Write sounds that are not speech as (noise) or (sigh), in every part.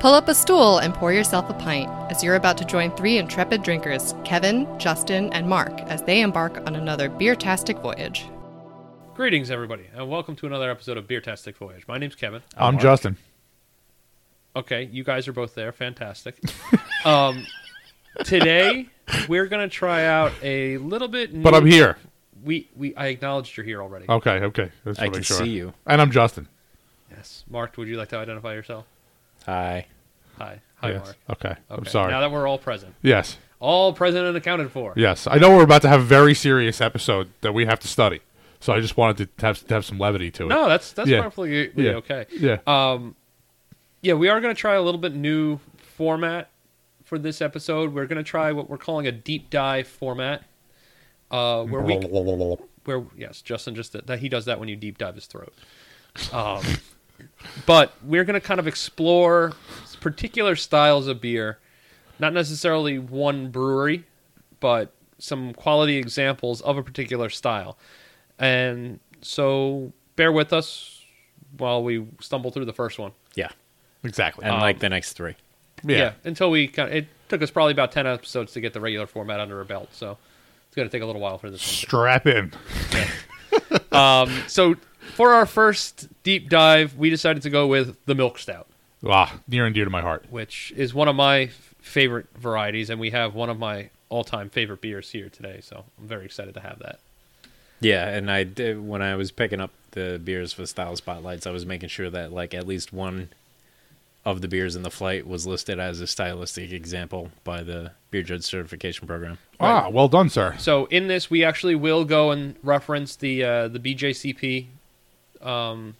Pull up a stool and pour yourself a pint as you're about to join three intrepid drinkers, Kevin, Justin, and Mark, as they embark on another beer-tastic voyage. Greetings, everybody, and welcome to another episode of Beer Tastic Voyage. My name's Kevin. I'm Mark. Justin. Okay, you guys are both there. Fantastic. (laughs) um, today we're gonna try out a little bit. But I'm here. We we I acknowledged you're here already. Okay, okay. Let's I make can sure. see you. And I'm Justin. Yes, Mark. Would you like to identify yourself? Hi. Hi, hi, yes. Mark. Okay. I'm sorry. Now that we're all present, yes. all present and accounted for. Yes. I know we're about to have a very serious episode that we have to study. So I just wanted to have, to have some levity to it. No, that's that's Yeah. perfectly Yeah. okay. Yeah. Um, yeah, we are going to try a little bit new format for this episode. We're going to try what we're calling a deep dive format, uh, where we (laughs) where yes, Justin just that he does that when you deep dive his throat. Um, (laughs) but we're going to kind of explore particular styles of beer, not necessarily one brewery, but some quality examples of a particular style. And so bear with us while we stumble through the first one. Yeah. exactly. And Um, like the next three. yeah. yeah until we kind of, it took us probably about 10 episodes to get the regular format under our belt. So it's going to take a little while for this. Strap in. (laughs) Um, so for our first deep dive, we decided to go with the milk stout, Ah, near and dear to my heart. which is one of my f- favorite varieties, and we have one of my all-time favorite beers here today. So I'm very excited to have that. Yeah, and I did when I was picking up the beers for style spotlights, I was making sure that like at least one of the beers in the flight was listed as a stylistic example by the beer judge certification program. Ah, well done, sir. So in this, we actually will go and reference the uh, the BJCP. Um,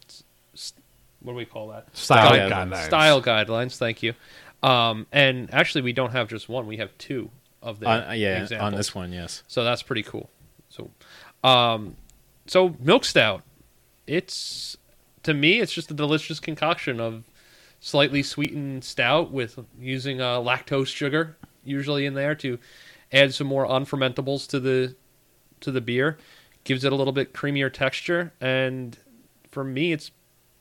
what do we call that? Style guidelines. Style guidelines. Thank you. Um, and actually, we don't have just one; we have two of the Uh, yeah, examples. on this one, yes. So that's pretty cool. So, um, so milk stout. It's to me, it's just a delicious concoction of slightly sweetened stout with using uh, lactose sugar usually in there to add some more unfermentables to the to the beer. Gives it a little bit creamier texture, and for me, it's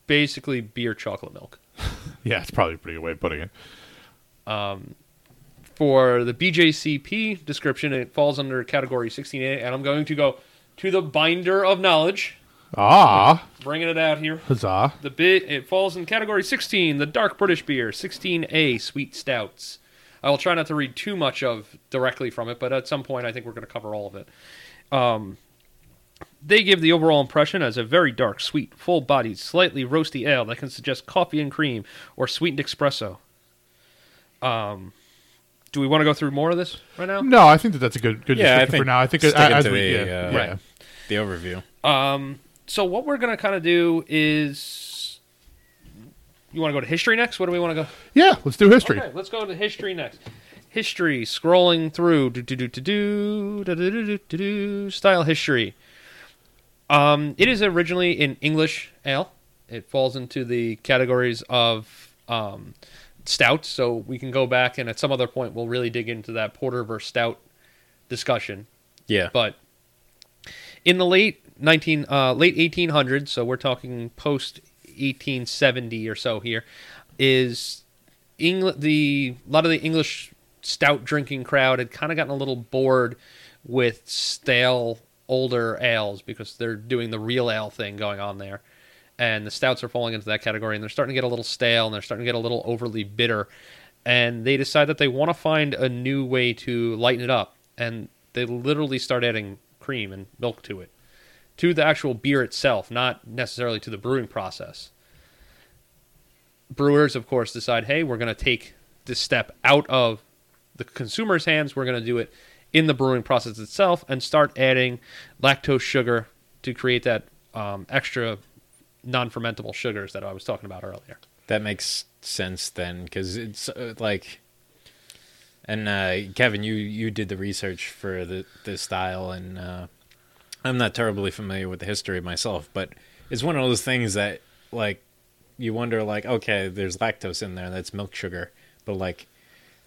basically beer chocolate milk. (laughs) Yeah, it's probably a pretty good way of putting it. Um, For the BJCP description, it falls under category 16A, and I'm going to go to the binder of knowledge, Ah, bringing it out here. huzzah. The bit it falls in category 16, the dark British beer, 16A sweet stouts. I will try not to read too much of directly from it, but at some point I think we're going to cover all of it. Um, they give the overall impression as a very dark, sweet, full-bodied, slightly roasty ale that can suggest coffee and cream or sweetened espresso. Um, do we want to go through more of this right now? No, I think that that's a good good Yeah, I description think for now. I think sticking as to we, the, yeah, uh, yeah. Right. The overview. Um, so what we're going to kind of do is, you want to go to history next? What do we want to go? Yeah, let's do history. Okay, let's go to history next. History, scrolling through, do do do do do do do do do do style history. Um, it is originally in English ale. It falls into the categories of um, stout. So we can go back and at some other point we'll really dig into that porter versus stout discussion. Yeah. But in the late nineteen, uh, late eighteen hundreds, so we're talking post eighteen seventy or so here, is England. The a lot of the English stout drinking crowd had kind of gotten a little bored with stale older ales because they're doing the real ale thing going on there. And the stouts are falling into that category, and they're starting to get a little stale, and they're starting to get a little overly bitter. And they decide that they want to find a new way to lighten it up, and they literally start adding cream and milk to it, to the actual beer itself, not necessarily to the brewing process. Brewers, of course, decide, hey, we're going to take this step out of the consumer's hands. We're going to do it in the brewing process itself and start adding lactose sugar to create that um, extra non-fermentable sugars that I was talking about earlier. That makes sense then, because it's uh, like, and uh, Kevin, you you did the research for the this style, and uh, I'm not terribly familiar with the history myself, but it's one of those things that like you wonder, like, okay, there's lactose in there, that's milk sugar, but like,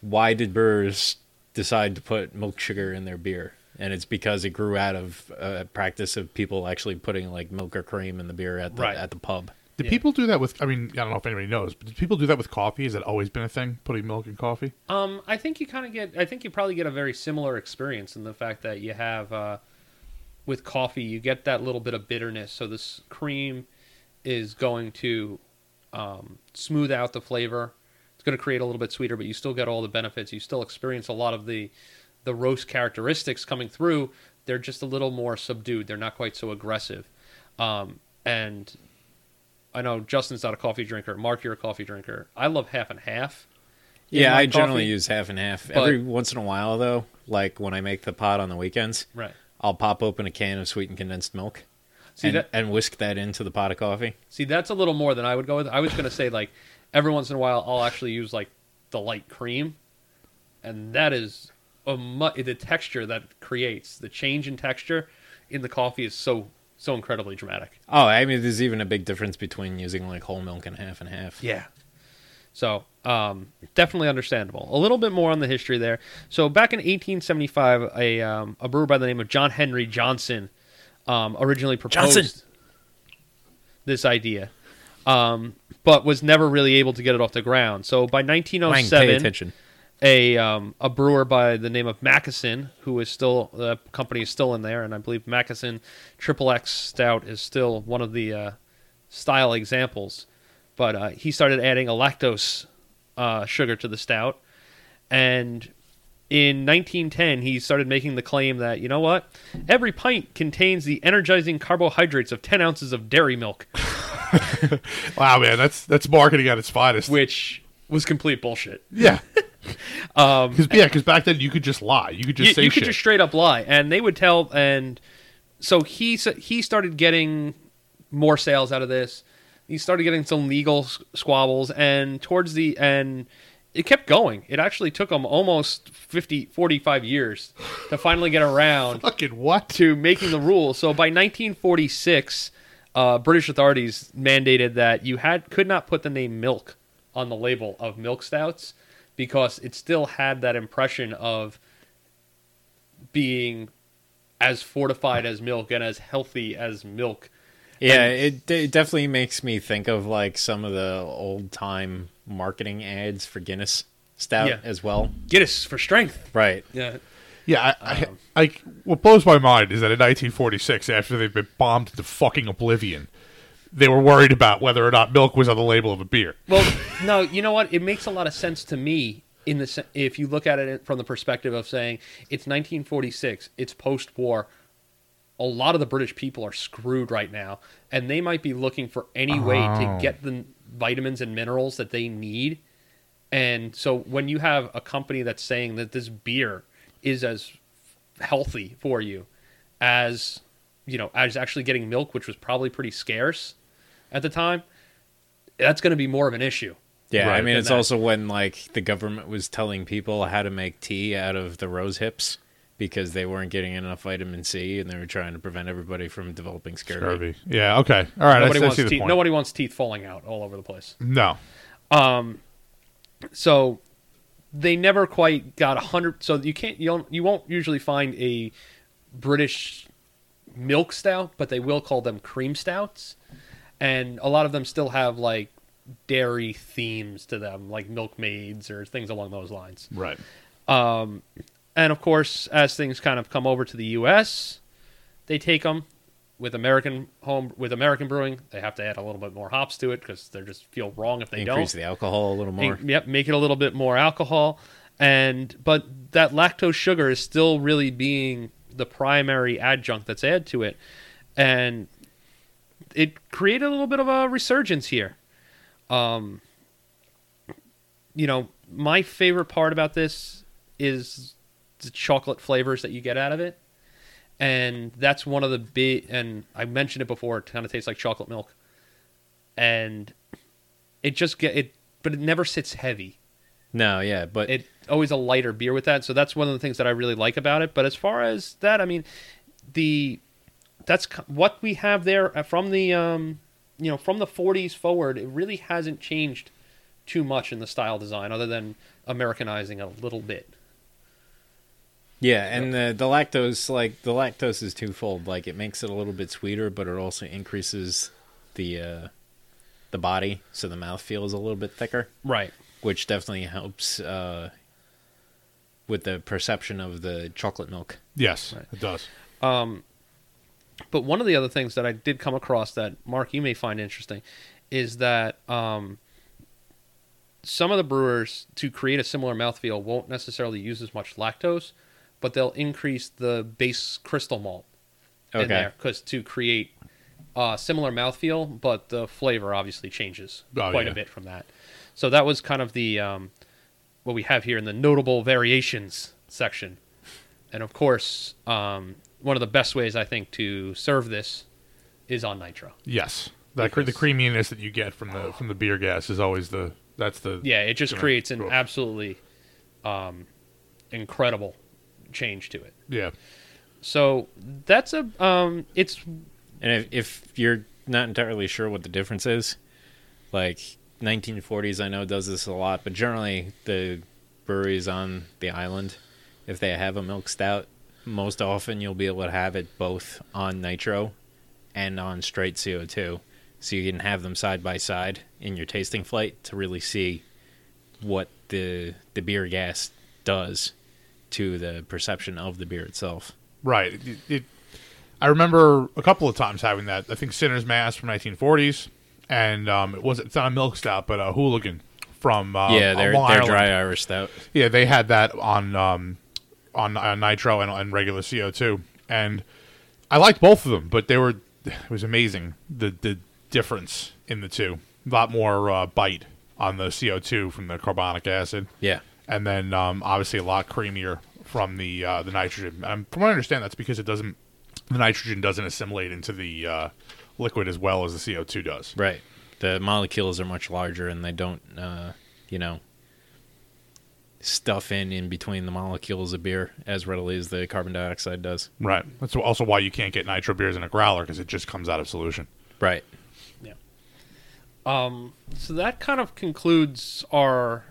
why did brewers decide to put milk sugar in their beer? And it's because it grew out of a practice of people actually putting like milk or cream in the beer at the Right. at the pub. Did Yeah. people do that with? I mean, I don't know if anybody knows, but did people do that with coffee? Has that always been a thing? Putting milk in coffee? Um, I think you kind of get. I think you probably get a very similar experience in the fact that you have uh, with coffee, you get that little bit of bitterness. So this cream is going to um, smooth out the flavor. It's going to create a little bit sweeter, but you still get all the benefits. You still experience a lot of the the roast characteristics coming through. They're just a little more subdued. They're not quite so aggressive. Um, and I know Justin's not a coffee drinker. Mark, you're a coffee drinker. I love half and half. Yeah, I generally use half and half. But- Every once in a while, though, like when I make the pot on the weekends, Right. I'll pop open a can of sweetened condensed milk See and, that? and whisk that into the pot of coffee. See, that's a little more than I would go with. I was going to say like every once in a while I'll actually use like the light cream, and that is a mu- the texture that creates the change in texture in the coffee is so so incredibly dramatic. Oh, I mean, there's even a big difference between using like whole milk and half and half. Yeah. So, um, definitely understandable. A little bit more on the history there. So, back in 1875, a um, a brewer by the name of John Henry Johnson um, originally proposed Johnson. this idea, um, but was never really able to get it off the ground. So, by Lang, pay 1907, attention. a um, a brewer by the name of Mackeson, who is still the company is still in there, and I believe Mackeson Triple X Stout is still one of the uh, style examples. But uh, he started adding a lactose uh, sugar to the stout, and in 1910 he started making the claim that you know what, every pint contains the energizing carbohydrates of 10 ounces of dairy milk, (laughs) (laughs) Wow, man, that's that's marketing at its finest. which was complete bullshit. yeah, (laughs) um, because yeah, because back then you could just lie. You could just you, say you shit. could just straight up lie, and they would tell. And so he he started getting more sales out of this. He started getting some legal squabbles, and towards the end, it kept going. It actually took him almost 50, 45 years to finally get around (laughs) Fucking what? to making the rules. So by 1946, uh, British authorities mandated that you had could not put the name milk on the label of milk stouts because it still had that impression of being as fortified as milk and as healthy as milk. Yeah, it, it definitely makes me think of like some of the old time marketing ads for Guinness Stout Yeah. as well. Guinness for strength. Right. Yeah. Yeah, I, Um, I, I, what blows my mind is that in 1946, after they've been bombed to fucking oblivion, they were worried about whether or not milk was on the label of a beer. Well, no, you know what? It makes a lot of sense to me in the if you look at it from the perspective of saying it's 1946, it's post-war. A lot of the British people are screwed right now, and they might be looking for any way to Oh. get the vitamins and minerals that they need. And so, when you have a company that's saying that this beer is as healthy for you as you know as actually getting milk, which was probably pretty scarce at the time, that's going to be more of an issue. Yeah, I mean it's that- also when like the government was telling people how to make tea out of the rose hips because they weren't getting enough vitamin C and they were trying to prevent everybody from developing scurvy. Scurvy. Yeah. Okay. All right. Nobody I wants see the teeth. point. Nobody wants teeth falling out all over the place. No. Um. So they never quite got a hundred. So you can't. You don't. You won't usually find a British milk stout, but they will call them cream stouts, and a lot of them still have like dairy themes to them, like milkmaids or things along those lines. Right. Um, And of course, as things kind of come over to the U.S., they take them with American home with American brewing. They have to add a little bit more hops to it because they just feel wrong if they don't. Increase the alcohol a little more. And- Yep, make it a little bit more alcohol, and but that lactose sugar is still really being the primary adjunct that's added to it, and it created a little bit of a resurgence here. Um, you know, my favorite part about this is the chocolate flavors that you get out of it, and that's one of the big. And I mentioned it before. It kind of tastes like chocolate milk, and it just get it, but it never sits heavy. No, yeah, but It always a lighter beer with that. So that's one of the things that I really like about it. But as far as that, I mean, the that's what we have there uh, from the um, you know from the 40s forward. It really hasn't changed too much in the style design, other than Americanizing a little bit. Yeah, and the the lactose like the lactose is twofold. Like it makes it a little bit sweeter, but it also increases the uh the body, so the mouth feels a little bit thicker, Right. which definitely helps uh, with the perception of the chocolate milk. Yes, Right. it does. But one of the other things that I did come across that Mark you may find interesting is that um, some of the brewers to create a similar mouthfeel won't necessarily use as much lactose, but they'll increase the base crystal malt in there because to create a similar mouthfeel, but the flavor obviously changes Oh, quite yeah. a bit from that. So that was kind of the um, what we have here in the notable variations section, and of course, um, one of the best ways I think to serve this is on nitro. Yes, that cre- the creaminess that you get from the from the beer gas is always the that's the Yeah, it just creates an cool. absolutely um, incredible change to it. yeah So that's a um, it's And if, if you're not entirely sure what the difference is, like 1940s, I know does this a lot, but generally the breweries on the island, if they have a milk stout, most often you'll be able to have it both on nitro and on straight CO2. So you can have them side by side in your tasting flight to really see what the the beer gas does to the perception of the beer itself. right. It, it, I remember a couple of times having that. I think Sinner's Mass from 1940s, and um, it was it's not a milk stout, but a hooligan from uh, yeah, on they're, Long they're dry Irish stout. Yeah, they had that on um, on, on nitro and on regular CO two, and I liked both of them, but they were it was amazing the the difference in the two. A lot more uh, bite on the CO two from the carbonic acid, Yeah. And then um, obviously a lot creamier from the uh, the nitrogen. Um, from what I understand, that's because it doesn't the nitrogen doesn't assimilate into the uh, liquid as well as the CO two does. Right. The molecules are much larger and they don't, uh, you know, stuff in in between the molecules of beer as readily as the carbon dioxide does. Right. That's also why you can't get nitro beers in a growler because it just comes out of solution. Right. Yeah. Um, so that kind of concludes our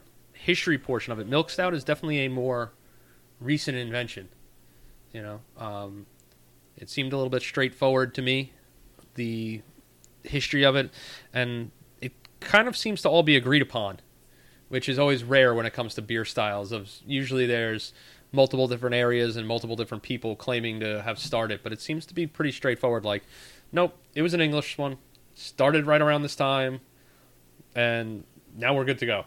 history portion of it. Milk stout is definitely a more recent invention. You know, um, it seemed a little bit straightforward to me, the history of it, and it kind of seems to all be agreed upon, which is always rare when it comes to beer styles. Of usually there's multiple different areas and multiple different people claiming to have started, but it seems to be pretty straightforward. Like, nope, it was an English one started right around this time, and now we're good to go.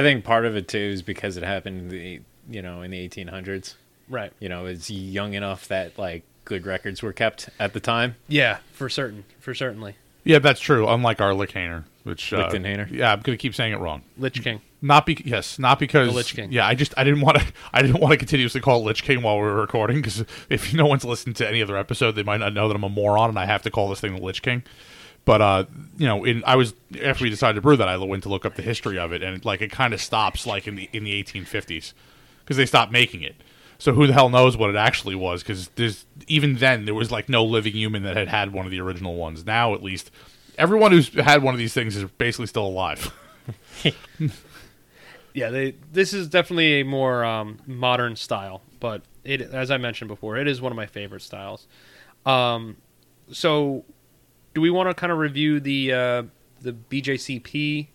Like, I think part of it too is because it happened in the you know in the 1800s. right? You know, it's young enough that like good records were kept at the time. Yeah, for certain, for certainly. Yeah, that's true. Unlike our Lichthainer, which uh, Lichtenhainer? Yeah, I'm gonna keep saying it wrong. Lich King. Not be yes, not because The Lich King. Yeah, I just I didn't want to (laughs) I didn't want to continuously call it Lich King while we were recording because if (laughs) no one's listened to any other episode, they might not know that I'm a moron and I have to call this thing the Lich King. But uh, you know, in I was after we decided to brew that, I went to look up the history of it, and like it kind of stops like in the in the 1850s because they stopped making it. So who the hell knows what it actually was? Because there's even then there was like no living human that had had one of the original ones. Now at least everyone who's had one of these things is basically still alive. (laughs) Yeah, they. This is definitely a more um, modern style, but it, as I mentioned before, it is one of my favorite styles. Um, so, do we want to kind of review the uh, the BJCP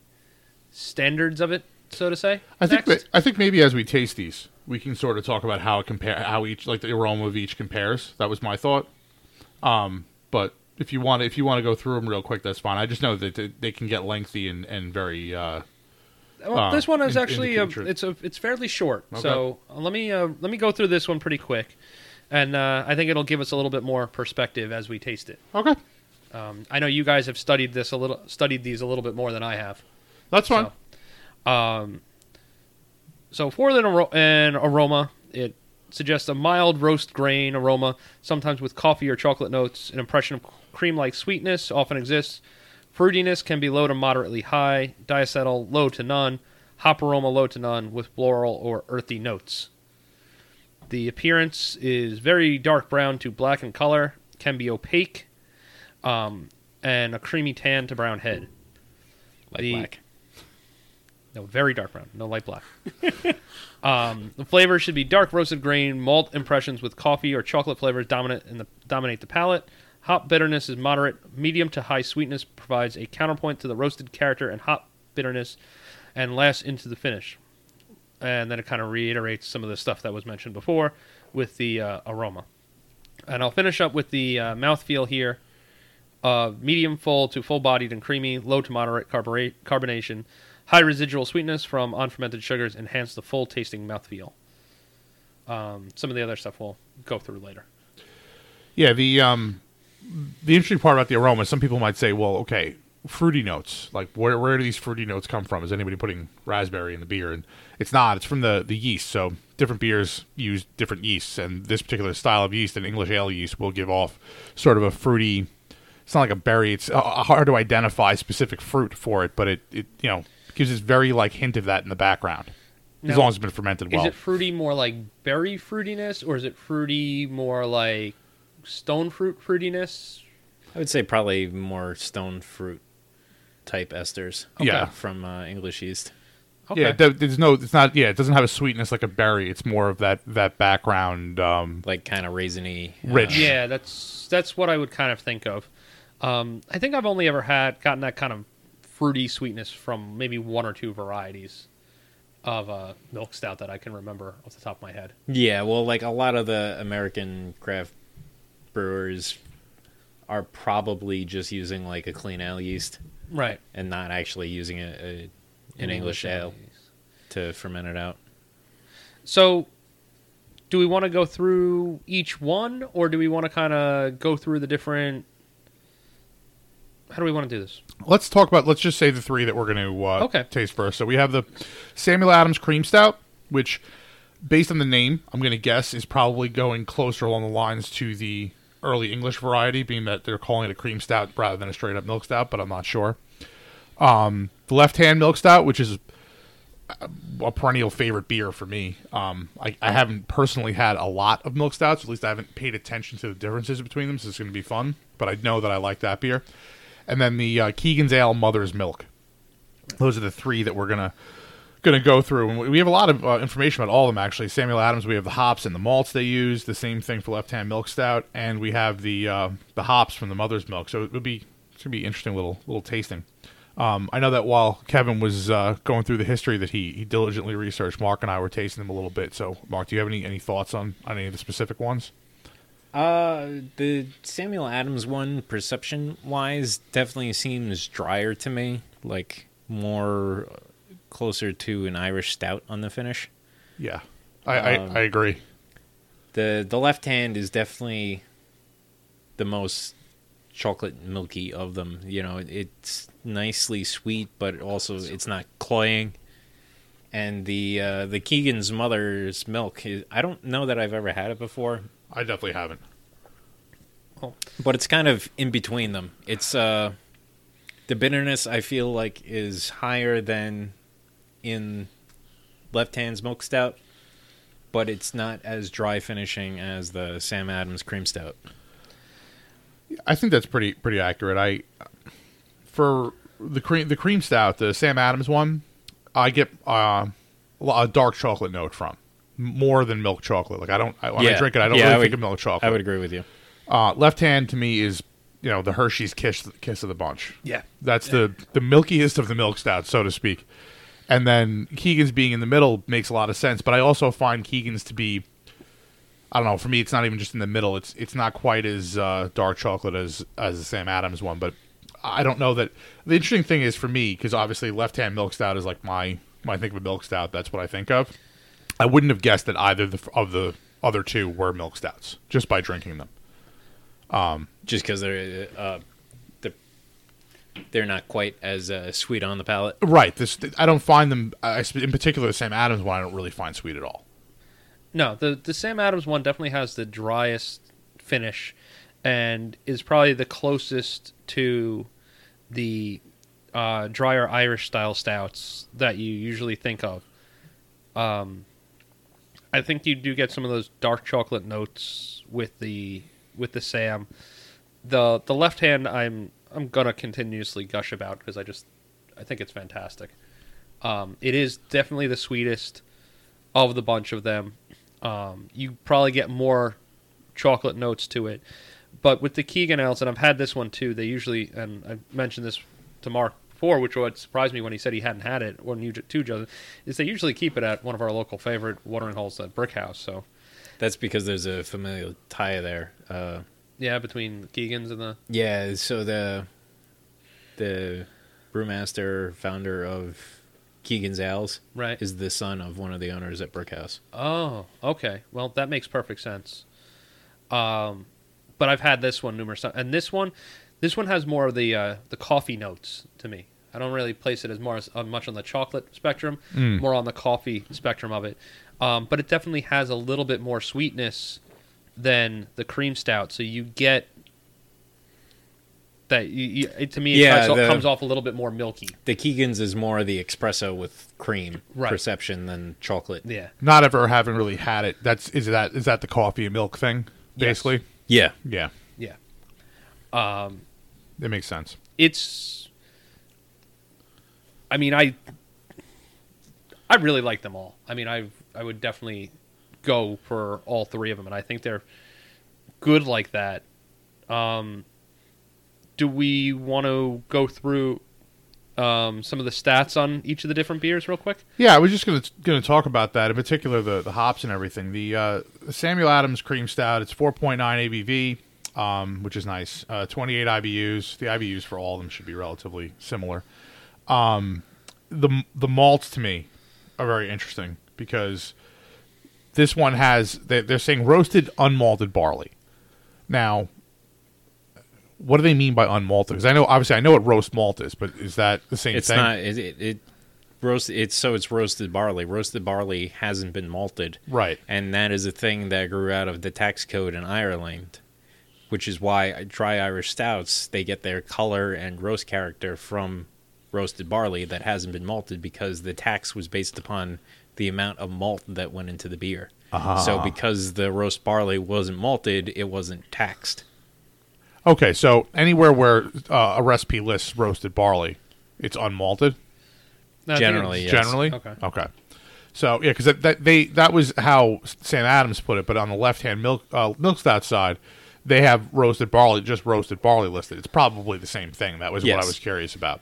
standards of it, so to say? I think next? that, I think maybe as we taste these, we can sort of talk about how it compare how each like the aroma of each compares. That was my thought. Um, but if you want if you want to go through them real quick, that's fine. I just know that they, they can get lengthy and and very. Uh, Well, uh, this one is in- actually a, it's a it's fairly short. Okay. So uh, let me uh, let me go through this one pretty quick, and uh, I think it'll give us a little bit more perspective as we taste it. okay, Um, I know you guys have studied this a little studied these a little bit more than I have. that's fine. So, um, so for an, an aroma, it suggests a mild roast grain aroma, sometimes with coffee or chocolate notes. An impression of cream-like sweetness often exists. Fruitiness can be low to moderately high. Diacetyl low to none. Hop aroma low to none, with floral or earthy notes. The appearance is very dark brown to black in color. Can be opaque, um, and a creamy tan to brown head. Light The- black. No, very dark brown, no light black. (laughs) um, the flavor should be dark roasted grain, malt impressions with coffee or chocolate flavors dominant in the dominate the palate. Hop bitterness is moderate. Medium to high sweetness provides a counterpoint to the roasted character and hop bitterness and lasts into the finish. And then it kind of reiterates some of the stuff that was mentioned before with the uh, aroma. And I'll finish up with the uh, mouthfeel here. Uh, medium full to full bodied and creamy, low to moderate carbora- carbonation, high residual sweetness from unfermented sugars enhance the full tasting mouthfeel. Um, some of the other stuff we'll go through later. Yeah, the um, the interesting part about the aroma, some people might say, well, okay, fruity notes. Like, where where do these fruity notes come from? Is anybody putting raspberry in the beer? And it's not. It's from the the yeast. So different beers use different yeasts, and this particular style of yeast, an English ale yeast, will give off sort of a fruity. It's not like a berry. It's uh, hard to identify specific fruit for it, but it, it you know gives this very like hint of that in the background, as Now, long as it's been fermented well. Is it fruity more like berry fruitiness, or is it fruity more like stone fruit fruitiness? I would say probably more stone fruit type esters. Yeah. from uh, English yeast. Okay. Yeah, there's no. It's not. Yeah, it doesn't have a sweetness like a berry. It's more of that that background. Um, like kind of raisiny, uh, Rich. Yeah, that's that's what I would kind of think of. Um, I think I've only ever had gotten that kind of fruity sweetness from maybe one or two varieties of uh, milk stout that I can remember off the top of my head. Yeah, well, like a lot of the American craft brewers are probably just using like a clean ale yeast Right. and not actually using a, a an English ale to ferment it out. So, do we want to go through each one, or do we want to kind of go through the different? How do we want to do this? let's talk about. Let's just say the three that we're going to uh, Okay. taste first. So we have the Samuel Adams Cream Stout, which, based on the name, I'm going to guess is probably going closer along the lines to the early English variety, being that they're calling it a cream stout rather than a straight up milk stout. But I'm not sure. Um, the Left Hand Milk Stout, which is a perennial favorite beer for me. Um, I, I haven't personally had a lot of milk stouts. At least I haven't paid attention to the differences between them. So it's going to be fun. But I know that I like that beer. And then the uh, Keegan's Ale Mother's Milk. Those are the three that we're gonna gonna go through. And we have a lot of uh, information about all of them. Actually, Samuel Adams. We have the hops and the malts they use. The same thing for Left Hand Milk Stout, and we have the uh, the hops from the Mother's Milk. So it would be it's gonna be interesting little little tasting. Um, I know that while Kevin was uh, going through the history that he, he diligently researched, Mark and I were tasting them a little bit. So, Mark, do you have any, any thoughts on, on any of the specific ones? Uh, the Samuel Adams one, perception wise, definitely seems drier to me. Like more closer to an Irish stout on the finish. Yeah, I, Um, I, I agree. The the left hand is definitely the most chocolate milky of them. You know, it's nicely sweet, but also it's not cloying. And the uh, the Keegan's mother's milk, is, I don't know that I've ever had it before, I definitely haven't. but it's kind of in between them. It's uh, the bitterness I feel like is higher than in left hand's milk stout, but it's not as dry finishing as the Sam Adams cream stout. I think that's pretty pretty accurate. I for the cream the cream stout, the Sam Adams one, I get uh, a dark chocolate note from more than milk chocolate. Like I don't I, when I drink it, I don't Yeah, really I would- think of milk chocolate. I would agree with you. Uh, left hand to me is you know the Hershey's kiss kiss of the bunch. Yeah. That's the the milkiest of the milk stouts, so to speak. And then Keegan's being in the middle makes a lot of sense, but I also find Keegan's to be I don't know, for me it's not even just in the middle. It's it's not quite as uh, dark chocolate as as the Sam Adams one, but I don't know that the interesting thing is for me because obviously left hand milk stout is like my when I think of a milk stout, that's what I think of. I wouldn't have guessed that either the, of the other two were milk stouts just by drinking them. Just because they're uh, they're they're not quite as uh, sweet on the palate. Right. This I don't find them I, in particular the Sam Adams one. I don't really find sweet at all. No, the the Sam Adams one definitely has the driest finish, and is probably the closest to the uh, drier Irish style stouts that you usually think of. Um, I think you do get some of those dark chocolate notes with the with the Sam. The the left hand I'm I'm gonna continuously gush about because I just I think it's fantastic. Um, it is definitely the sweetest of the bunch of them. Um, you probably get more chocolate notes to it, but with the Keegan ales, and I've had this one too. They usually, and I mentioned this to Mark before, which would surprise me when he said he hadn't had it, or you too, Joseph, is they usually keep it at one of our local favorite watering holes, at Brick House. So That's because there's a familial tie there. Uh, yeah, between Keegan's and the yeah, so the the brewmaster founder of Keegan's Ales right. is the son of one of the owners at Brickhouse. Oh, okay. Well, that makes perfect sense. Um, but I've had this one numerous times, and this one, this one has more of the uh, the coffee notes to me. I don't really place it as more as uh, much on the chocolate spectrum, Mm. more on the coffee spectrum of it. Um, but it definitely has a little bit more sweetness than the cream stout. So you get that. You, you, it, to me, it Yeah, comes, off, the- comes off a little bit more milky. The Keegan's is more the espresso with cream Right. perception than chocolate. Yeah. Not ever having really had it. That's is that is that the coffee and milk thing Yes. basically? Yeah. Yeah, Yeah. Um, it makes sense. it's I mean I I really like them all. I mean I I would definitely go for all three of them and I think they're good like that. Um do we want to go through um, some of the stats on each of the different beers real quick? Yeah, I was just gonna gonna talk about that in particular the the hops and everything. The, uh, the Samuel Adams Cream Stout. It's 4.9 ABV, um, which is nice. Uh, 28 IBUs. The IBUs for all of them should be relatively similar. Um, the the malts to me are very interesting because this one has they, they're saying roasted unmalted barley. Now, what do they mean by unmalted? Because I know obviously I know what roast malt is, but is that the same It's thing? not it, it, it roast it's so it's roasted barley. Roasted barley hasn't been malted. right. And that is a thing that grew out of the tax code in Ireland, which is why dry Irish stouts they get their color and roast character from roasted barley that hasn't been malted because the tax was based upon the amount of malt that went into the beer. So because the roast barley wasn't malted, it wasn't taxed. Okay, so anywhere where uh, a recipe lists roasted barley, it's unmalted. No, Generally, yes. Generally, Okay. Okay. So yeah, because that, that they that was how Sam Adams put it, but on the left hand milk uh, milk stout side, they have roasted barley, just roasted barley listed. It's probably the same thing. That was what I was curious about.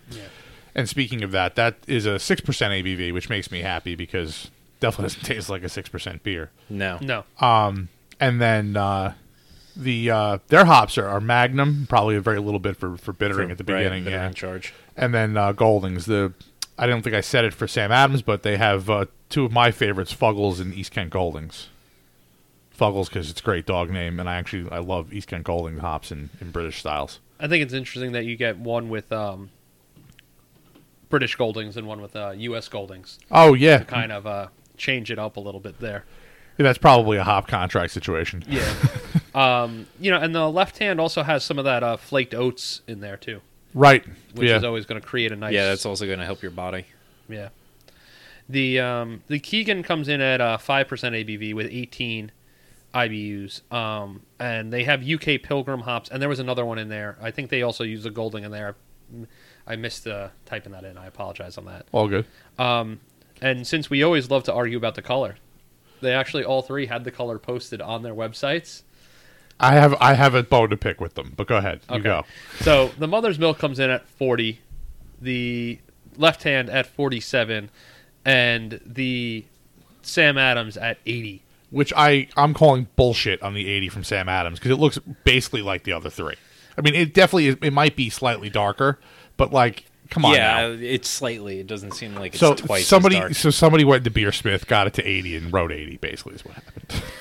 And speaking of that, that is a six percent ABV, which makes me happy because (laughs) definitely doesn't taste like a six percent beer. No. No. And then uh, the uh, their hops are, are Magnum, probably a very little bit for for bittering at the Right, beginning. bitter yeah, in charge. and then uh, Goldings. The I don't think I said it for Sam Adams, but they have uh, two of my favorites, Fuggles and East Kent Goldings. Fuggles because it's a great dog name, and I actually I love East Kent Golding hops in, in British styles. I think it's interesting that you get one with um, British Goldings and one with uh, U.S. Goldings. Oh yeah, to kind of uh, change it up a little bit there. Yeah, that's probably a hop contract situation. Yeah. (laughs) um, you know, and the left hand also has some of that uh, flaked oats in there too, Right. which yeah. is always going to create a nice. Yeah, that's also going to help your body. yeah. The um, the Keegan comes in at uh, five percent ABV with eighteen IBUs, um, and they have UK Pilgrim hops, and there was another one in there. I think they also use the Golding in there. I missed uh, typing that in. I apologize on that. All good. Um, and since we always love to argue about the color, they actually all three had the color posted on their websites. I have I have a bone to pick with them, but go ahead. You Okay. go. So the mother's milk comes in at 40, the left hand at 47, and the Sam Adams at 80. Which I I'm calling bullshit on the 80 from Sam Adams because it looks basically like the other three. I mean, it definitely is, it might be slightly darker, but like, come on yeah, now. it's slightly. It doesn't seem like it's So twice somebody as dark. so somebody went to Beersmith, got it to 80, and wrote 80. Basically, is what happened. (laughs)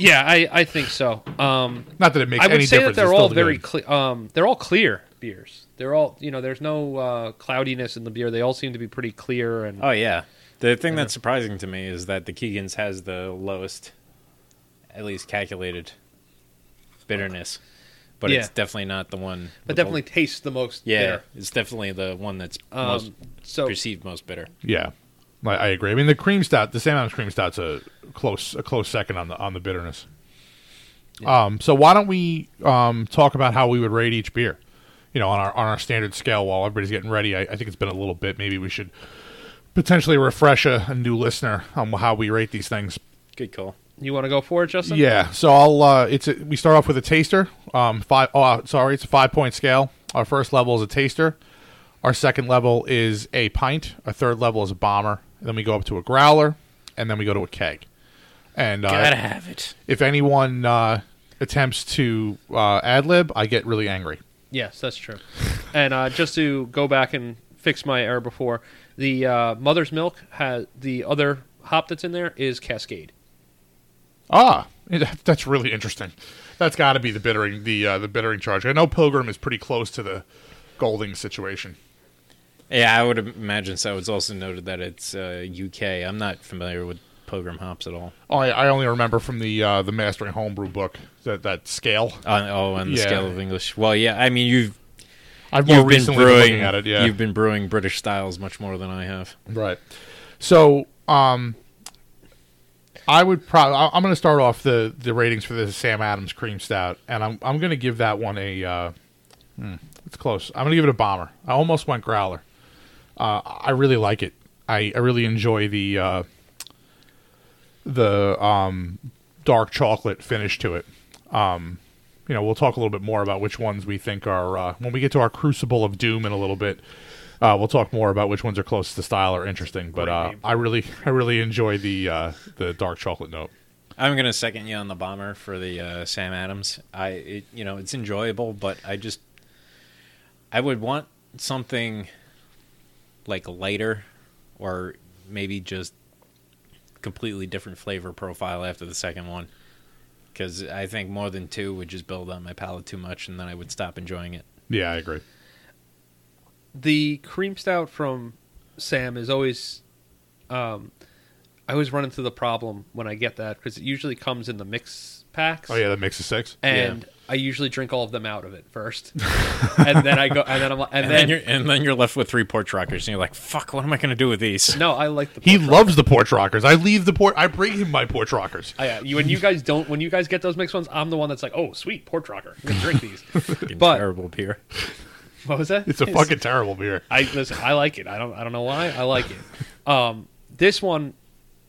Yeah, I, I think so. Um, Not that it makes I would any say that they're it's all very clear. um, they're all clear beers. They're all you know. There's no uh, cloudiness in the beer. They all seem to be pretty clear and Oh yeah. The thing that's surprising to me is that the Keegan's has the lowest, at least calculated, bitterness, but it's definitely not the one. but with the- definitely tastes the most. yeah, bitter. it's definitely the one that's Um, most so perceived most bitter. Yeah, I, I agree. I mean, the cream stout, the Sam Adams cream stout's a close a close second on the on the bitterness. Um, so why don't we um, talk about how we would rate each beer? You know, on our on our standard scale while everybody's getting ready. I, I think it's been a little bit. Maybe we should potentially refresh a, a new listener on how we rate these things. Good call. You want to go for it, Justin? Yeah, so I'll. Uh, it's a, we start off with a taster. Um, five. Oh, uh, sorry, it's a five point scale. Our first level is a taster. Our second level is a pint. Our third level is a bomber. then we go up to a growler, and then we go to a keg. And uh, Gotta have it. if anyone uh, attempts to uh, ad lib, I get really angry. Yes, that's true. and uh, just to go back and fix my error before, the uh, Mother's Milk has the other hop that's in there is Cascade. Ah, that's really interesting. That's got to be the bittering the uh, the bittering charge. I know Pilgrim is pretty close to the Golding situation. Yeah, I would imagine so. It's also noted that it's uh, UK. I'm not familiar with Pilgrim hops at all. Oh, I, I only remember from the uh, the Mastering Homebrew book that that scale. Oh, and the Yeah. scale of English. Well, yeah. I mean, you've I've more you've been recently been brewing. looking at it. Yeah, You've been brewing British styles much more than I have. Right. So, um, I would probably. I'm going to start off the the ratings for the Sam Adams Cream Stout, and I'm I'm going to give that one a. Uh, hmm, it's close. I'm going to give it a bomber. I almost went growler. Uh, I really like it. I, I really enjoy the uh, the um, dark chocolate finish to it. Um, you know, we'll talk a little bit more about which ones we think are uh, when we get to our Crucible of Doom in a little bit. Uh, we'll talk more about which ones are close to style or interesting. But uh. I really, (laughs) I really enjoy the uh, the dark chocolate note. I'm gonna second you on the bomber for the uh, Sam Adams. I, it, you know, it's enjoyable, but I just, I would want something like lighter, or maybe just completely different flavor profile after the second one. Because I think more than two would just build on my palate too much, and then I would stop enjoying it. Yeah, I agree. The cream stout from Sam is always. Um, I always run into the problem when I get that because it usually comes in the mix packs. Oh yeah, that makes a six. and I usually drink all of them out of it first, (laughs) and then I go, and then I'm, and, And, then, then, you're and then you're left with three porch rockers, and you're like, "Fuck, what am I gonna do with these?" no, I like the. He pork loves the porch rockers. I leave the port. I bring him my porch rockers. Oh, yeah, you when you guys don't when you guys get those mixed ones, I'm the one that's like, oh sweet porch rocker, I'm gonna drink these. (laughs) But- terrible beer. What was that? It's a fucking terrible beer. I listen. I like it. I don't. I don't know why. I like it. Um, this one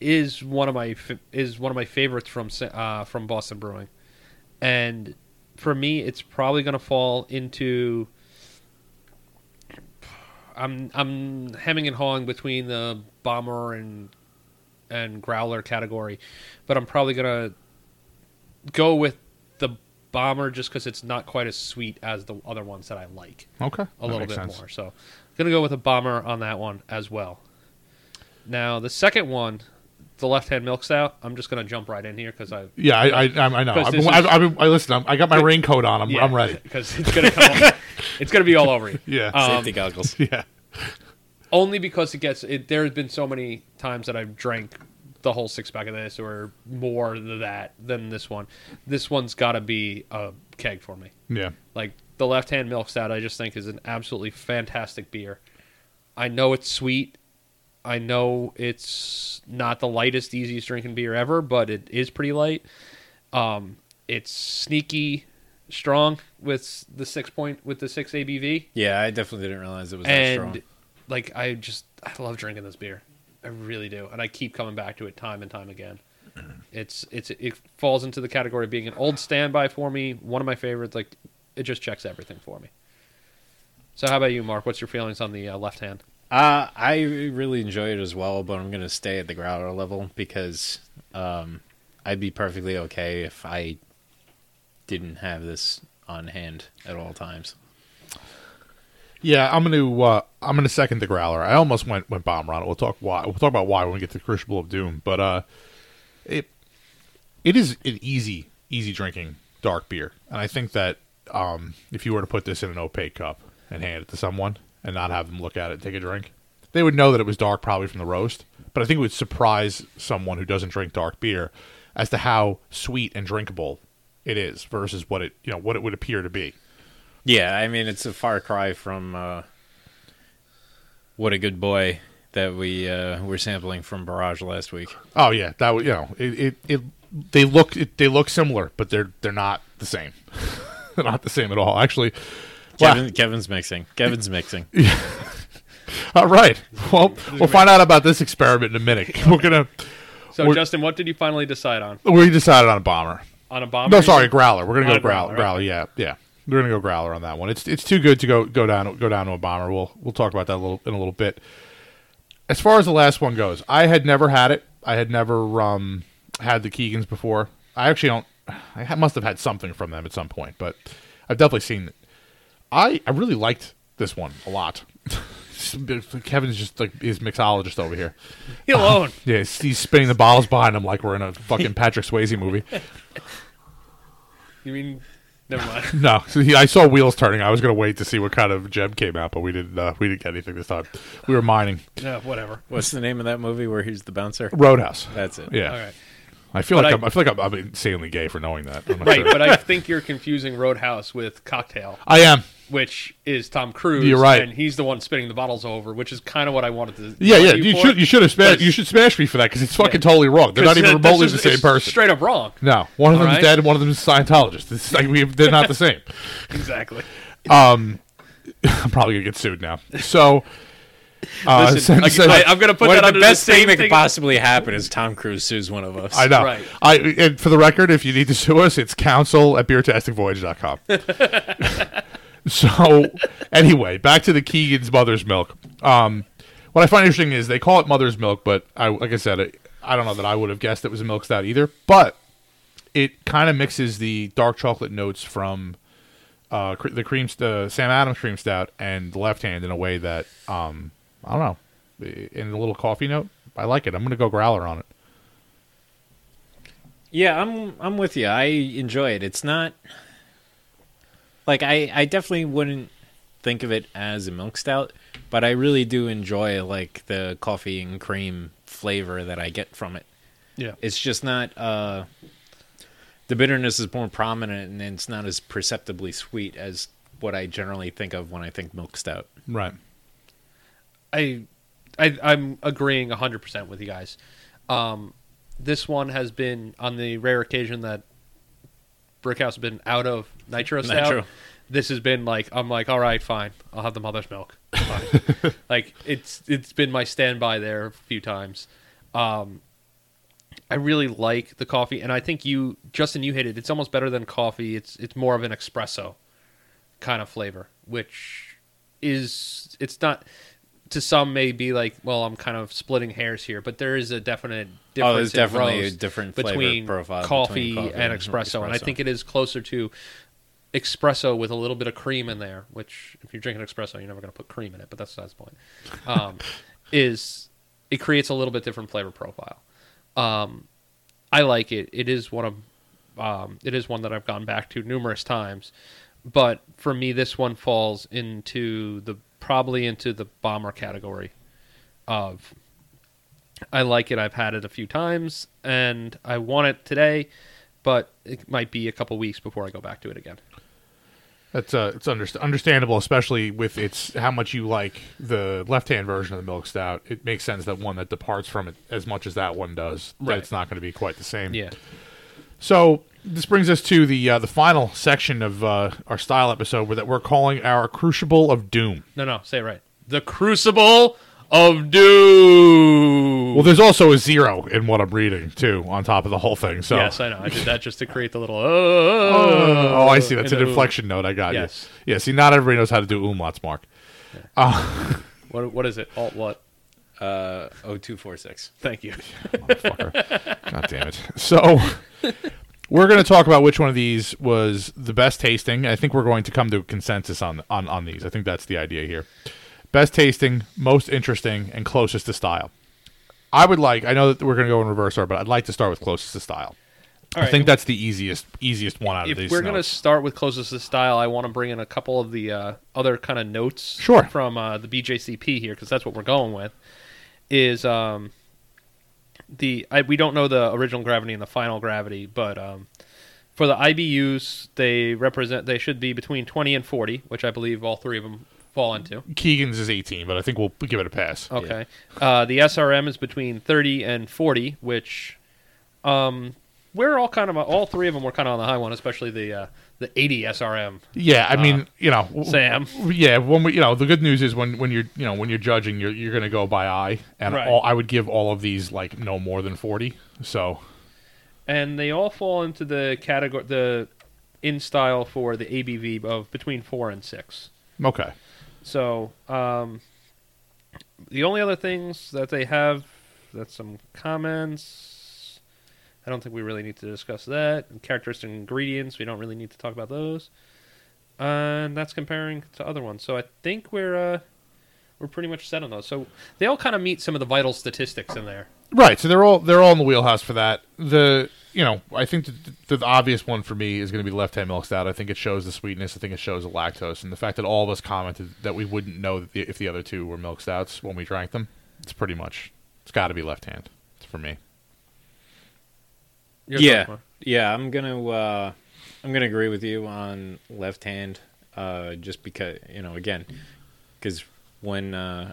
is one of my is one of my favorites from uh, from Boston Brewing, and for me, it's probably going to fall into. I'm I'm hemming and hawing between the bomber and and growler category, but I'm probably gonna go with bomber just because it's not quite as sweet as the other ones that I like Okay, a that little makes bit sense. more. So, gonna go with a bomber on that one as well. Now, the second one, the left-hand milk stout. I'm just gonna jump right in here because I Yeah, I, I, I I know. 'Cause I've been, is- I've, I've been, I listen. I'm, I got my raincoat on. I'm, I'm ready. because it's gonna come. (laughs) it's gonna be all over you. (laughs) Yeah, Um, Safety goggles. (laughs) yeah. Only because it gets. It, there have been so many times that I've drank the whole six pack of this or more than that than this one. This one's got to be a keg for me. Yeah. Like the left hand milk stout, I just think is an absolutely fantastic beer. I know it's sweet. I know it's not the lightest, easiest drinking beer ever, but it is pretty light. Um, it's sneaky strong with the six point with the six ABV, Yeah, I definitely didn't realize it was that strong. like I just I love drinking this beer. I really do, and I keep coming back to it time and time again. It's it's it falls into the category of being an old standby for me. One of my favorites. Like it just checks everything for me. So how about you, Mark? What's your feelings on the uh, left hand? Uh, I really enjoy it as well, but I'm gonna stay at the growler level because um, I'd be perfectly okay if I didn't have this on hand at all times. Yeah, I'm gonna uh, I'm gonna second the growler. I almost went went bomb it. We'll talk why. We'll talk about why when we get to Crucible of Doom. But uh, it it is an easy easy drinking dark beer, and I think that um, if you were to put this in an opaque cup and hand it to someone and not have them look at it and take a drink, they would know that it was dark probably from the roast. But I think it would surprise someone who doesn't drink dark beer as to how sweet and drinkable it is versus what it you know what it would appear to be. Yeah, I mean it's a far cry from uh, what a good boy that we uh, were sampling from Barrage last week. Oh yeah, that would you know it. it, it they look it, they look similar, but they're they're not the same. (laughs) they're not the same at all. Actually, wow. Kevin, Kevin's mixing. Kevin's mixing. (laughs) all right. Well, we'll find out about this experiment in a minute. (laughs) We're gonna So, We're- Justin, what did you finally decide on? we decided on a bomber. On a bomber? No, sorry, growler. We're gonna On go a growler. growler, Growler, yeah, yeah. We're gonna go growler on that one. It's it's too good to go go down go down to a bomber. We'll we'll talk about that a little in a little bit. As far as the last one goes, I had never had it. I had never um had the Keegans before. I actually don't. I must have had something from them at some point, but I've definitely seen it. I I really liked this one a lot. (laughs) Kevin's just like his mixologist over here. He alone. (laughs) Yeah, he's, he's spinning the bottles behind him like we're in a fucking Patrick Swayze movie. (laughs) You mean? Never mind. (laughs) No, so he, I saw wheels turning. I was going to wait to see what kind of gem came out, but we didn't. Uh, we didn't get anything this time. We were mining no, whatever. What's the name of that movie where he's the bouncer? Roadhouse. That's it. Yeah, All right. I feel But like I- am I feel like I'm, I'm insanely gay for knowing that. Right, sure. but I think you're confusing Roadhouse with Cocktail, I am. which is Tom Cruise. You're right. and he's the one spinning the bottles over, which is kind of what I wanted to. Yeah, yeah. You should you should have smashed you should smash me for that because it's fucking Yeah. totally wrong. They're not even remotely the same person. Straight up wrong. No, one of them's right. dead and one of them's a Scientologist. It's like we they're not the same. (laughs) Exactly. Um, (laughs) I'm probably gonna get sued now. So, uh, Listen, since- I, am going to put What that the under best the same thing that could possibly happen is Tom Cruise sues one of us. I know. Right. I and for the record, if you need to sue us, it's counsel at beertasticvoyage.com. (laughs) so anyway, back to the Keegan's mother's milk. Um, what I find interesting is they call it mother's milk, but I like I said, I, I don't know that I would have guessed it was a milk stout either. But it kind of mixes the dark chocolate notes from uh, cre- the cream, the Sam Adams cream stout, and the left hand in a way that um, I don't know, in a little coffee note. I like it. I'm going to go growler on it. Yeah, I'm I'm with you. I enjoy it. It's not like I I definitely wouldn't think of it as a milk stout, but I really do enjoy like the coffee and cream flavor that I get from it. Yeah. It's just not uh the bitterness is more prominent and it's not as perceptibly sweet as what I generally think of when I think milk stout. Right. I, I I'm agreeing 100% with you guys. Um, this one has been on the rare occasion that Brickhouse has been out of nitro stout. Nitro. This has been like I'm like, all right, fine, I'll have the mother's milk. (laughs) Like it's it's been my standby there a few times. Um, I really like the coffee, and I think you, Justin, you hit it. It's almost better than coffee. It's it's more of an espresso kind of flavor, which is it's not to some may be like, well, I'm kind of splitting hairs here, but there is a definite difference. Oh, there's in definitely a different flavor between profile coffee, between coffee and and espresso, and I think it is closer to espresso with a little bit of cream in there. Which, if you're drinking espresso, you're never going to put cream in it, but that's that's the point. Um, (laughs) is it creates a little bit different flavor profile. Um, I like it. It is one of um, it is one that I've gone back to numerous times, but for me, this one falls into the probably into the bomber category. Of I like it. I've had it a few times, and I want it today, but it might be a couple weeks before I go back to it again. That's uh, it's underst- understandable, especially with its how much you like the left-hand version of the milk stout. It makes sense that one that departs from it as much as that one does, that Right. it's not going to be quite the same. Yeah, So this brings us to the uh, the final section of uh, our style episode, where that we're calling our Crucible of Doom. no, no, say it right. The Crucible of Doom. Well, there's also a zero in what I'm reading too, on top of the whole thing. So yes, I know. I did that just to create the little. Oh, Oh, I see. That's an inflection note. I got Yes. you. Yeah. See, not everybody knows how to do umlauts, Mark. (laughs) What what is it? Alt what? Uh 0246. Thank you. (laughs) Motherfucker. God damn it. So (laughs) we're going to talk about which one of these was the best tasting. I think we're going to come to a consensus on on on these. I think that's the idea here. Best tasting, most interesting, and closest to style. I would like. I know that we're going to go in reverse order, but I'd like to start with closest to style. All I right. think that's the easiest easiest one out of these. if these. we're going to notes. start with closest to style, I want to bring in a couple of the uh, other kind of notes Sure. from uh, the BJCP here because that's what we're going with. Is um, the I, we don't know the original gravity and the final gravity, but um, for the IBUs, they represent they should be between twenty and forty, which I believe all three of them fall into. Keegan's is 18, but I think we'll give it a pass. Okay. Uh, the SRM is between 30 and 40, which um, we're all kind of all three of them were kind of on the high one, especially the uh, the 80 SRM. Yeah, I mean, you know, Sam. Yeah, when we, you know, the good news is when when you're, you know, when you're judging, you're you're going to go by eye, and Right. all, I would give all of these like no more than forty. So and they all fall into the category the in style for the ABV of between four and six. okay, So um, the only other things that they have, that's some comments. I don't think we really need to discuss that. And characteristic ingredients, we don't really need to talk about those. And that's comparing to other ones. So I think we're uh, we're pretty much set on those. So they all kind of meet some of the vital statistics in there. right. So they're all they're all in the wheelhouse for that. The you know, I think the, the obvious one for me is going to be left hand milk stout. I think it shows the sweetness. I think it shows the lactose, and the fact that all of us commented that we wouldn't know if the other two were milk stouts when we drank them. It's pretty much it's got to be left hand for me. Your yeah, yeah. I'm gonna uh, I'm gonna agree with you on left hand, uh, just because you know again, because when uh,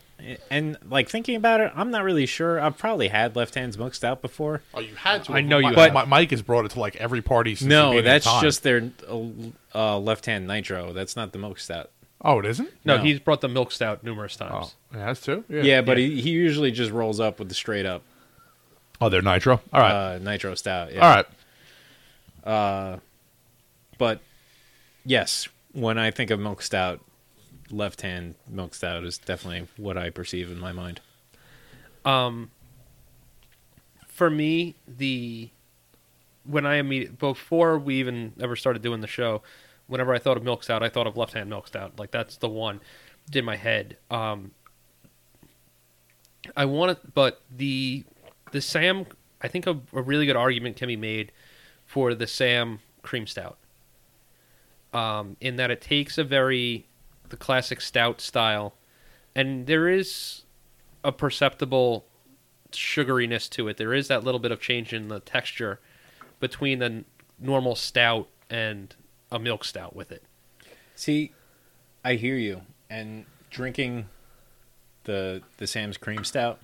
and like thinking about it, I'm not really sure. I've probably had left hands milk stout before. Oh, you had to. I know you But have. Mike has brought it to like every party. Since No, that's time. just their uh, left hand nitro. That's not the milk stout. Oh, it isn't. No, No. he's brought the milk stout numerous Oh, times. it has to. Yeah, but He, he usually just rolls up with the straight up Oh, they're nitro. All right. uh, nitro stout. Yeah. All right. But yes, when I think of milk stout, left hand milk stout is definitely what I perceive in my mind. Um, for me, the when I immediate before we even ever started doing the show, whenever I thought of milk stout, I thought of left hand milk stout. Like that's the one in my head. Um, I want it, but the the Sam, I think a, a really good argument can be made for the Sam cream stout. Um, in that it takes a very the classic stout style, and there is a perceptible sugariness to it. There is that little bit of change in the texture between the normal stout and a milk stout with it. See, I hear you. And drinking the the Sam's cream stout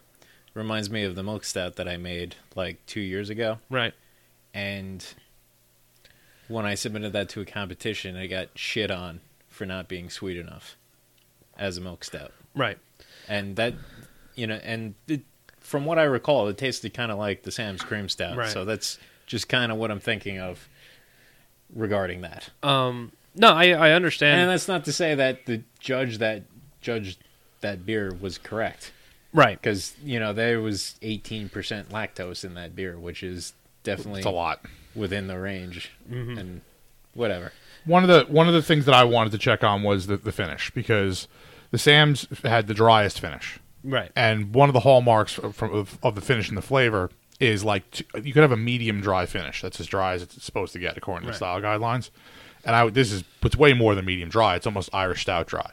reminds me of the milk stout that I made like 2 years ago Right. and when I submitted that to a competition, I got shit on for not being sweet enough as a milk stout. Right. And that you know, and it, from what I recall, it tasted kind of like the Sam's cream stout. Right. So that's just kind of what I'm thinking of regarding that. Um no, I I understand. And that's not to say that the judge that judged that beer was correct, right. because you know there was 18% lactose in that beer, which is definitely It's a lot. within the range, and whatever. One of the one of the things that I wanted to check on was the, the finish because the Sam's had the driest finish, Right. and one of the hallmarks of, from, of, of the finish and the flavor is like t- you could have a medium dry finish. That's as dry as it's supposed to get according to Right. the style guidelines. And I this is it's way more than medium dry. It's almost Irish stout dry.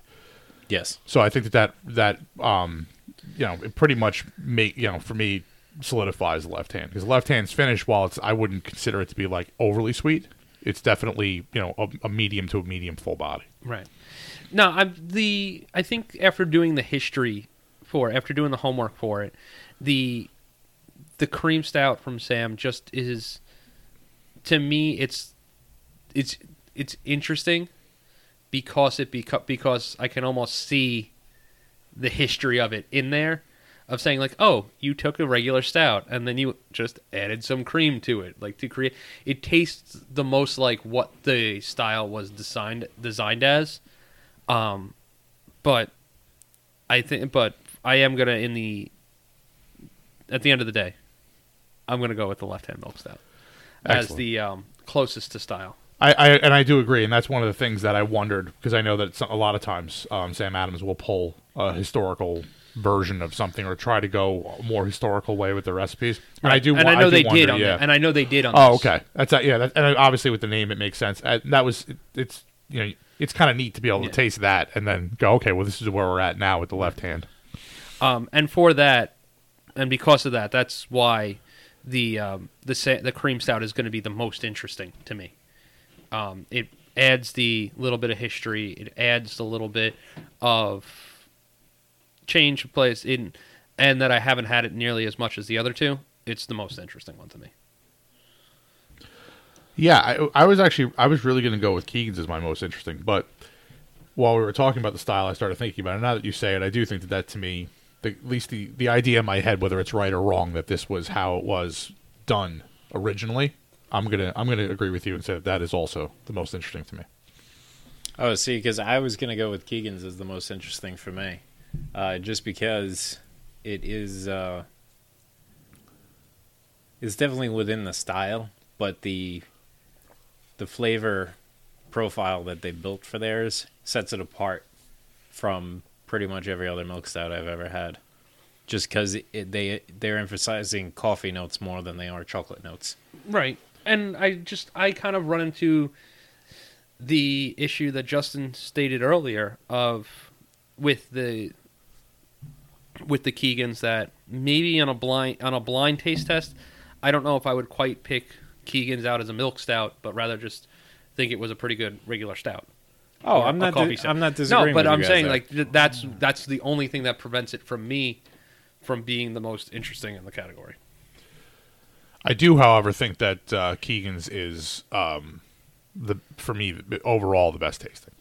Yes. So I think that that, that um, you know, it pretty much make you know for me solidifies the left hand because left hand's finish. While it's I wouldn't consider it to be like overly sweet. It's definitely you know a, a medium to a medium full body. Right. No, I'm the. I think after doing the history for, after doing the homework for it, the the cream stout from Sam just is, to me, it's it's it's interesting because it beca- because I can almost see the history of it in there of saying like oh you took a regular stout and then you just added some cream to it like to create it tastes the most like what the style was designed designed as. Um but i think but i am gonna in the at the end of the day i'm gonna go with the left hand milk stout as the um closest to style I, I and I do agree, and that's one of the things that I wondered because I know that some, a lot of times um, Sam Adams will pull a historical version of something or try to go a more historical way with the recipes. And I do, and i know do they wonder, did on yeah. that and i know they did on Oh, this. okay. That's yeah. That, and obviously with the name, it makes sense. Uh, that was it, it's you know it's kind of neat to be able Yeah. to taste that and then go okay. Well, this is where we're at now with the left hand. Um, and for that, and because of that, that's why the um, the sa- the cream stout is going to be the most interesting to me. Um, it adds the little bit of history. It adds the little bit of change of place in, and that I haven't had it nearly as much as the other two. It's the most interesting one to me. Yeah, I, I was actually I was really going to go with Keegan's as my most interesting, but while we were talking about the style, I started thinking about it. Now that you say it, I do think that that to me, the, at least the the idea in my head, whether it's right or wrong, that this was how it was done originally. I'm gonna I'm gonna agree with you and say that that is also the most interesting to me. Oh, see, because I was gonna go with Keegan's as the most interesting for me, uh, just because it is uh, it's definitely within the style, but the the flavor profile that they built for theirs sets it apart from pretty much every other milk stout I've ever had. Just because they they're emphasizing coffee notes more than they are chocolate notes. Right. And I just I kind of run into the issue that Justin stated earlier of with the with the Keegans that maybe on a blind on a blind taste test, I don't know if I would quite pick Keegans out as a milk stout, but rather just think it was a pretty good regular stout. Oh, I'm not. Di-. I'm not disagreeing. No, but I'm saying there. like th- that's that's the only thing that prevents it from me from being the most interesting in the category. I do, however, think that uh, Keegan's is um, the for me overall the best tasting.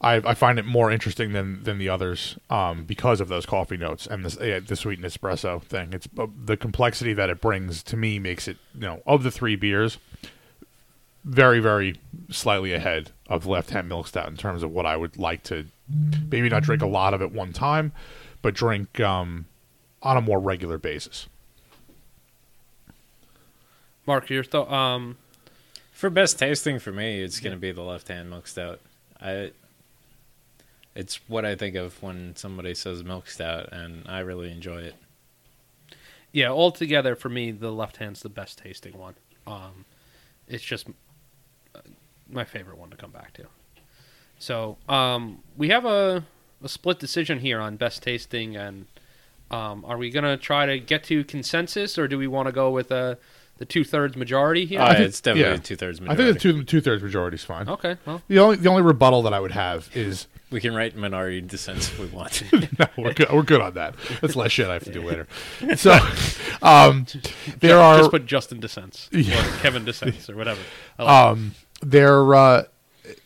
I, I find it more interesting than than the others um, because of those coffee notes and this uh, the sweetened espresso thing. It's uh, the complexity that it brings to me makes it you know of the three beers very very slightly ahead of left hand milk stout in terms of what I would like to maybe not drink a lot of at one time, but drink um, on a more regular basis. Mark, your thought? Um, For best tasting for me, it's going to be the left hand milk stout. I it's what I think of when somebody says milk stout and I really enjoy it. yeah, altogether for me, the left hand's the best tasting one. Um, it's just uh, my favorite one to come back to. So um, we have a, a split decision here on best tasting, and um, are we gonna try to get to consensus, or do we want to go with uh, the two thirds majority here? Oh, think- it's definitely yeah. two thirds majority. I think the two two thirds majority is fine. Okay, well, The only the only rebuttal that I would have is (laughs) we can write minority dissents if we want. (laughs) no, we're good. We're good on that. That's less shit I have to do later. So, (laughs) um, there are just put Justin dissents Yeah. or Kevin dissents or whatever. Like um, there. Uh,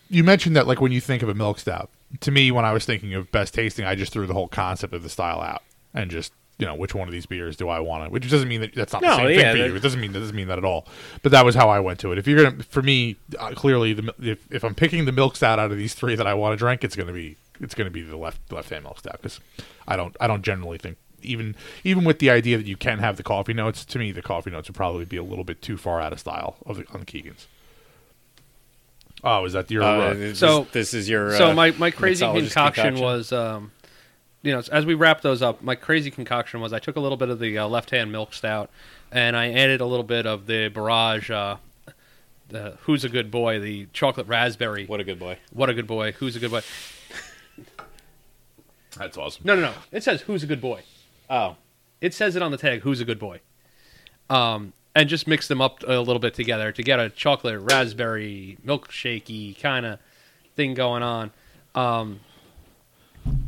you mentioned that like when you think of a milk stout, to me, when I was thinking of best tasting, I just threw the whole concept of the style out and just you know which one of these beers do I want to. Which doesn't mean that that's not the same yeah, thing for you. It doesn't mean that doesn't mean that at all. But that was how I went to it. If you're gonna, for me, uh, clearly, the, if if I'm picking the milk stout out of these three that I want to drink, it's gonna be it's gonna be the left left hand milk stout because I don't I don't generally think. Even even with the idea that you can have the coffee notes, to me the coffee notes would probably be a little bit too far out of style of the, on the Keegans. Oh, is that your? Uh, Uh, So- this is your. so uh, my, my crazy mixologist concoction, was um, you know as we wrap those up my crazy concoction was i took a little bit of the uh, left hand milk stout and i added a little bit of the barrage uh, the who's a good boy the chocolate raspberry. What a good boy. what a good boy. Who's a good boy. That's awesome. no no no. It says who's a good boy. Oh, it says it on the tag who's a good boy. Um and just mix them up a little bit together to get a chocolate raspberry milkshakey kind of thing going on. Um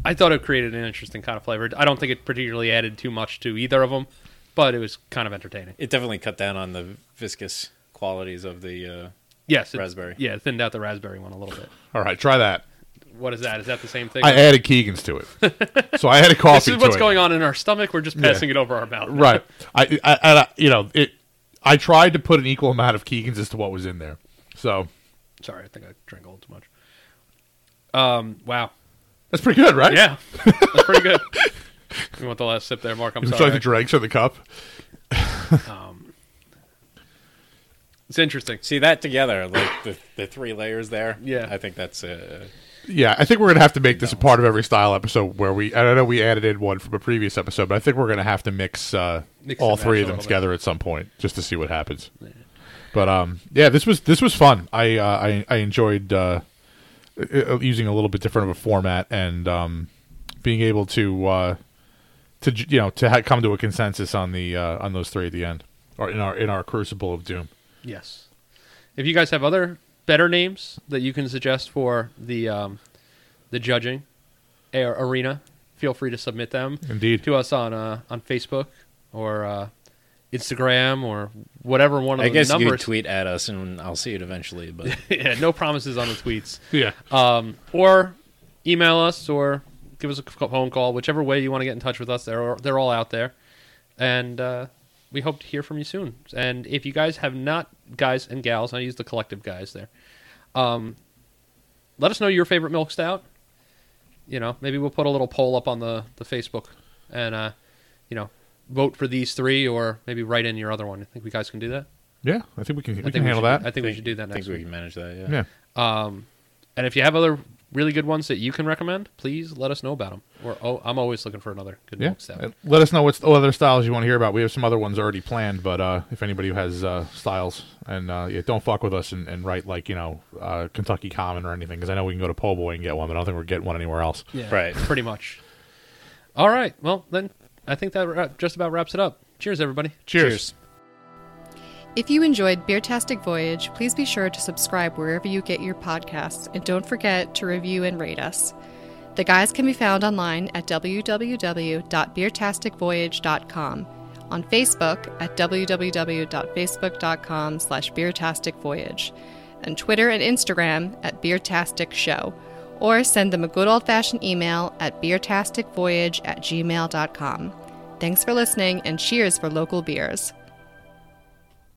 I thought it created an interesting kind of flavor. I don't think it particularly added too much to either of them, but it was kind of entertaining. it definitely cut down on the viscous qualities of the. Uh, Yes, it, Raspberry. Yeah, it thinned out the raspberry one a little bit. All right, try that. What is that? Is that the same thing? I added Keegan's to it, (laughs) so I added coffee. this is what's to it. going on in our stomach. We're just passing it over our mouth. (laughs) Right. I, I, I, you know, it. I tried to put an equal amount of Keegan's as to what was in there. So Sorry, I think I drank a little too much. Um. Wow. That's pretty good, right? Yeah, that's pretty good. (laughs) You want the last sip there, Mark? I'm Would sorry. like the dregs or the cup? um, it's interesting. see that together, like the, the three layers there. Yeah. I think that's. Uh, Yeah, I think we're gonna have to make this a part of every style episode where we. And I know we added in one from a previous episode, but I think we're gonna have to mix, uh, Mix all and three match of them little together at some point just to see what happens. But um, yeah, this was this was fun. I uh, I I enjoyed uh, using a little bit different of a format and um, being able to uh, to you know to ha- come to a consensus on the uh, on those three at the end or in our in our crucible of doom. Yes. If you guys have other better names that you can suggest for the um, the judging arena, feel free to submit them Indeed. to us on uh, on Facebook or uh, Instagram or whatever one of I the guess you numbers. could tweet at us and I'll see it eventually. But (laughs) yeah, no promises on the tweets. Yeah. Um, or email us or give us a phone call, whichever way you want to get in touch with us. They're they're all out there, and uh, we hope to hear from you soon. And if you guys have not, guys and gals, I use the collective guys there. Um, let us know your favorite milk stout. You know, maybe we'll put a little poll up on the the Facebook, and uh, you know, vote for these three, or maybe write in your other one. I think we guys can do that. Yeah. I think we can we I think can handle should, that. I think we should do that I next think we week. can manage that. Yeah. yeah. Um, and if you have other really good ones that you can recommend, please let us know about them. Or oh, I'm always looking for another good Yeah. milk stout. And let us know what other styles you want to hear about. We have some other ones already planned, but uh, if anybody has uh, styles, and uh, yeah, don't fuck with us and, and write like you know uh, Kentucky Common or anything, because I know we can go to Po' Boy and get one, but I don't think we're getting one anywhere else. Yeah, Right. Pretty much. All right. Well, then I think that just about wraps it up. Cheers, everybody. Cheers. If you enjoyed Beertastic Voyage, please be sure to subscribe wherever you get your podcasts and don't forget to review and rate us. The guys can be found online at www.beertasticvoyage.com, on Facebook at www.facebook.com slash beertasticvoyage, and Twitter and Instagram at Beertastic Show, or send them a good old-fashioned email at beertasticvoyage at gmail.com. Thanks for listening and cheers for local beers.